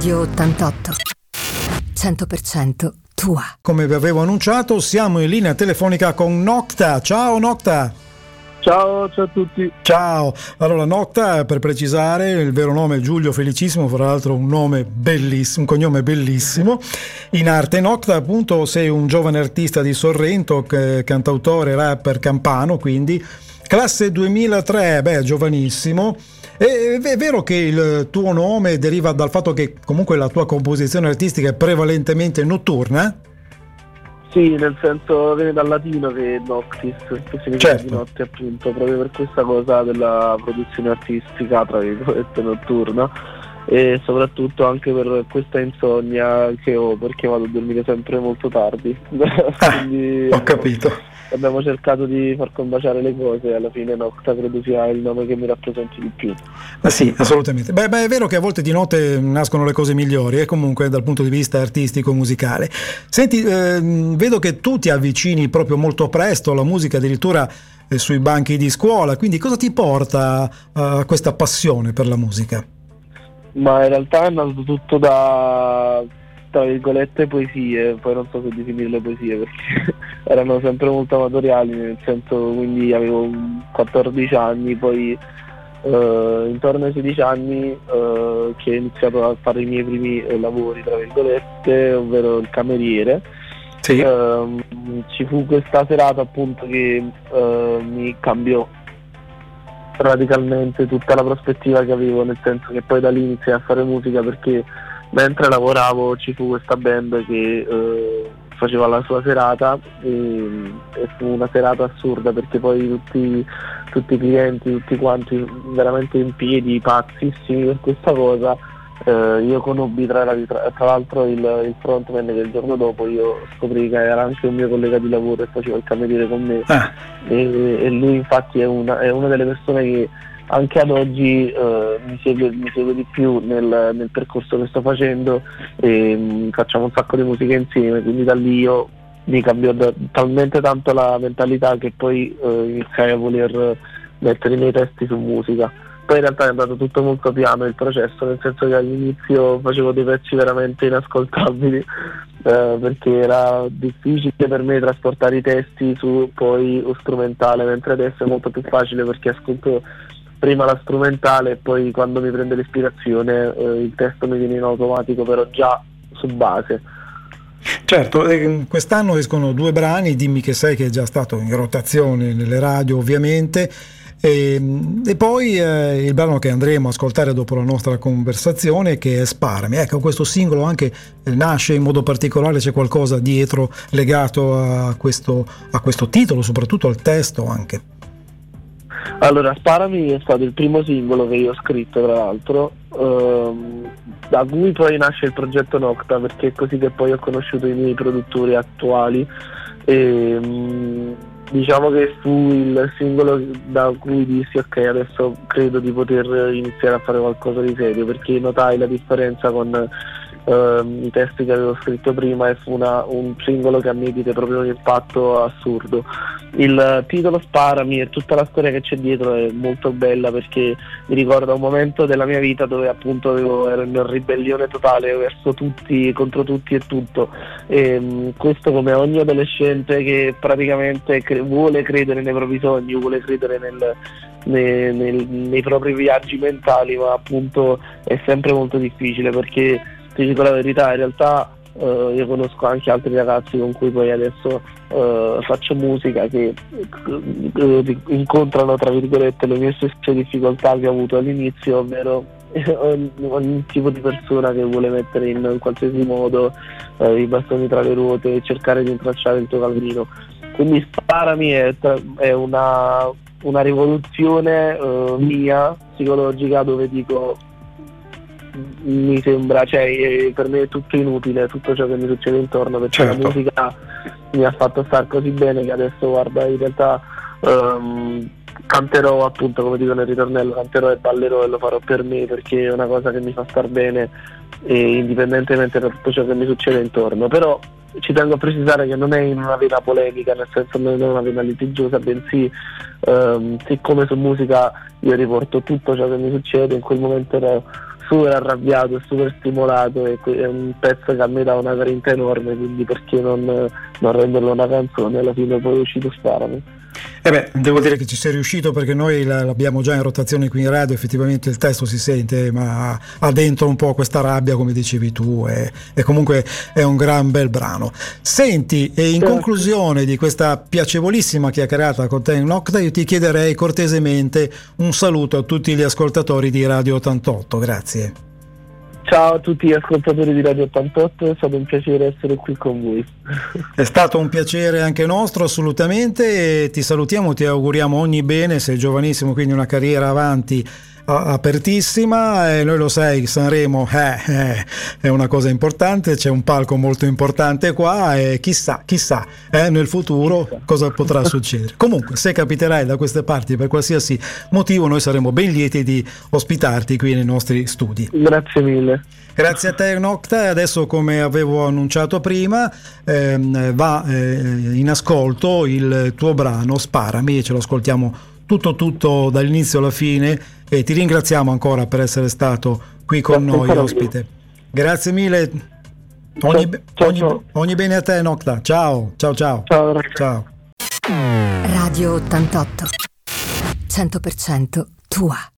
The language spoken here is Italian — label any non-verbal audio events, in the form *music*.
Radio 88. 100% tua. Come vi avevo annunciato, siamo in linea telefonica con Nocta. Ciao Nocta. Ciao, ciao a tutti. Ciao. Allora, Nocta, per precisare, il vero nome è Giulio Felicissimo, fra l'altro un nome bellissimo, un cognome bellissimo. In arte Nocta, appunto, sei un giovane artista di Sorrento, cantautore, rapper campano, quindi classe 2003, beh, giovanissimo. È, è vero che il tuo nome deriva dal fatto che comunque la tua composizione artistica è prevalentemente notturna? Sì, nel senso viene dal latino che è noctis, che significa certo. di notte appunto, proprio per questa cosa della produzione artistica, tra virgolette, notturna e soprattutto anche per questa insonnia che ho perché vado a dormire sempre molto tardi. *laughs* Quindi, ho capito abbiamo cercato di far combaciare le cose e alla fine Nocta credo sia il nome che mi rappresenti di più. Ma sì, assolutamente. Beh, beh, è vero che a volte di notte nascono le cose migliori, e eh, comunque dal punto di vista artistico musicale. Senti, eh, vedo che tu ti avvicini proprio molto presto alla musica, addirittura eh, sui banchi di scuola, quindi cosa ti porta a questa passione per la musica? Ma in realtà è nato tutto da tra virgolette poesie, poi non so se definirle poesie perché *laughs* erano sempre molto amatoriali, nel senso quindi avevo 14 anni, poi eh, intorno ai 16 anni eh, che ho iniziato a fare i miei primi eh, lavori, tra virgolette, ovvero il cameriere. Sì. Ehm, ci fu questa serata appunto che eh, mi cambiò radicalmente tutta la prospettiva che avevo, nel senso che poi da lì iniziai a fare musica perché mentre lavoravo ci fu questa band che eh, faceva la sua serata e, e, fu una serata assurda perché poi tutti, tutti, i clienti, tutti quanti veramente in piedi, pazzissimi per questa cosa. Eh, io conobbi tra, tra, tra l'altro il, il, frontman che il giorno dopo io scoprì che era anche un mio collega di lavoro e faceva il cameriere con me ah. e, e, lui infatti è una, è una delle persone che anche ad oggi eh, mi, segue, mi, segue, di più nel, nel, percorso che sto facendo e mm, facciamo un sacco di musica insieme, quindi da lì io mi cambiò da, talmente tanto la mentalità che poi eh, iniziai a voler mettere i miei testi su musica. Poi in realtà è andato tutto molto piano il processo, nel senso che all'inizio facevo dei pezzi veramente inascoltabili eh, perché era difficile per me trasportare i testi su poi lo strumentale, mentre adesso è molto più facile perché ascolto prima la strumentale e poi quando mi prende l'ispirazione eh, il testo mi viene in automatico però già su base. Certo, eh, quest'anno escono due brani, dimmi che sai che è già stato in rotazione nelle radio ovviamente, e, e poi eh, il brano che andremo a ascoltare dopo la nostra conversazione che è Sparami. Ecco, questo singolo anche eh, nasce in modo particolare, c'è qualcosa dietro legato a questo, a questo titolo, soprattutto al testo anche. Allora, Sparami è stato il primo singolo che io ho scritto, tra l'altro, ehm, da cui poi nasce il progetto Nocta, perché è così che poi ho conosciuto i miei produttori attuali. E, ehm, diciamo che fu il singolo da cui dissi ok adesso credo di poter iniziare a fare qualcosa di serio perché notai la differenza con Uh, i testi che avevo scritto prima e fu una, un singolo che a me diede proprio un impatto assurdo. Il titolo Sparami e tutta la storia che c'è dietro è molto bella perché mi ricorda un momento della mia vita dove appunto avevo, ero in ribellione totale verso tutti, contro tutti e tutto. E, um, questo come ogni adolescente che praticamente cre- vuole credere nei propri sogni, vuole credere nel, nei, nei, nei propri viaggi mentali, ma appunto è sempre molto difficile perché ti dico la verità, in realtà uh, io conosco anche altri ragazzi con cui poi adesso uh, faccio musica che uh, incontrano tra virgolette le mie stesse difficoltà che ho avuto all'inizio, ovvero ogni tipo di persona che vuole mettere in, in qualsiasi modo i bastoni tra le ruote e cercare di intracciare il tuo cammino. Quindi Sparami è, è una, una rivoluzione mia psicologica dove dico mi sembra, cioè eh, per me è tutto inutile, tutto ciò che mi succede intorno, perché certo. la musica mi ha fatto stare così bene che adesso guarda in realtà um, canterò appunto come dico nel ritornello, canterò e ballerò e lo farò per me perché è una cosa che mi fa star bene indipendentemente da tutto ciò che mi succede intorno. Però ci tengo a precisare che non è in una vena polemica, nel senso non è una vena litigiosa, bensì um, siccome su musica io riporto tutto ciò che mi succede, in quel momento ero super arrabbiato, super stimolato e è un pezzo che a me dà una grinta enorme, quindi perché non, non renderlo una canzone? Alla fine poi è uscito Sparami. Eh beh, devo dire che ci sei riuscito perché noi l'abbiamo già in rotazione qui in radio, effettivamente il testo si sente, ma ha dentro un po' questa rabbia, come dicevi tu, e, e comunque è un gran bel brano. Senti, e in conclusione di questa piacevolissima chiacchierata con te in Nocta, io ti chiederei cortesemente un saluto a tutti gli ascoltatori di Radio 88, grazie. Ciao a tutti gli ascoltatori di Radio 88, è stato un piacere essere qui con voi. È stato un piacere anche nostro, assolutamente, ti salutiamo, ti auguriamo ogni bene, sei giovanissimo, quindi una carriera avanti apertissima e noi lo sai Sanremo eh, eh, è una cosa importante c'è un palco molto importante qua e chissà chissà eh, nel futuro cosa potrà *laughs* succedere. Comunque se capiterai da queste parti per qualsiasi motivo noi saremo ben lieti di ospitarti qui nei nostri studi. Grazie mille. Grazie a te Nocta, adesso come avevo annunciato prima ehm, va eh, in ascolto il tuo brano Sparami e ce lo ascoltiamo tutto tutto dall'inizio alla fine e ti ringraziamo ancora per essere stato qui con Grazie noi ospite. Grazie mille. Ogni, ciao, ogni, ciao. ogni, bene a te Nocta. Ciao, ciao, ciao. Ciao. ciao. Radio 88. 100% tua.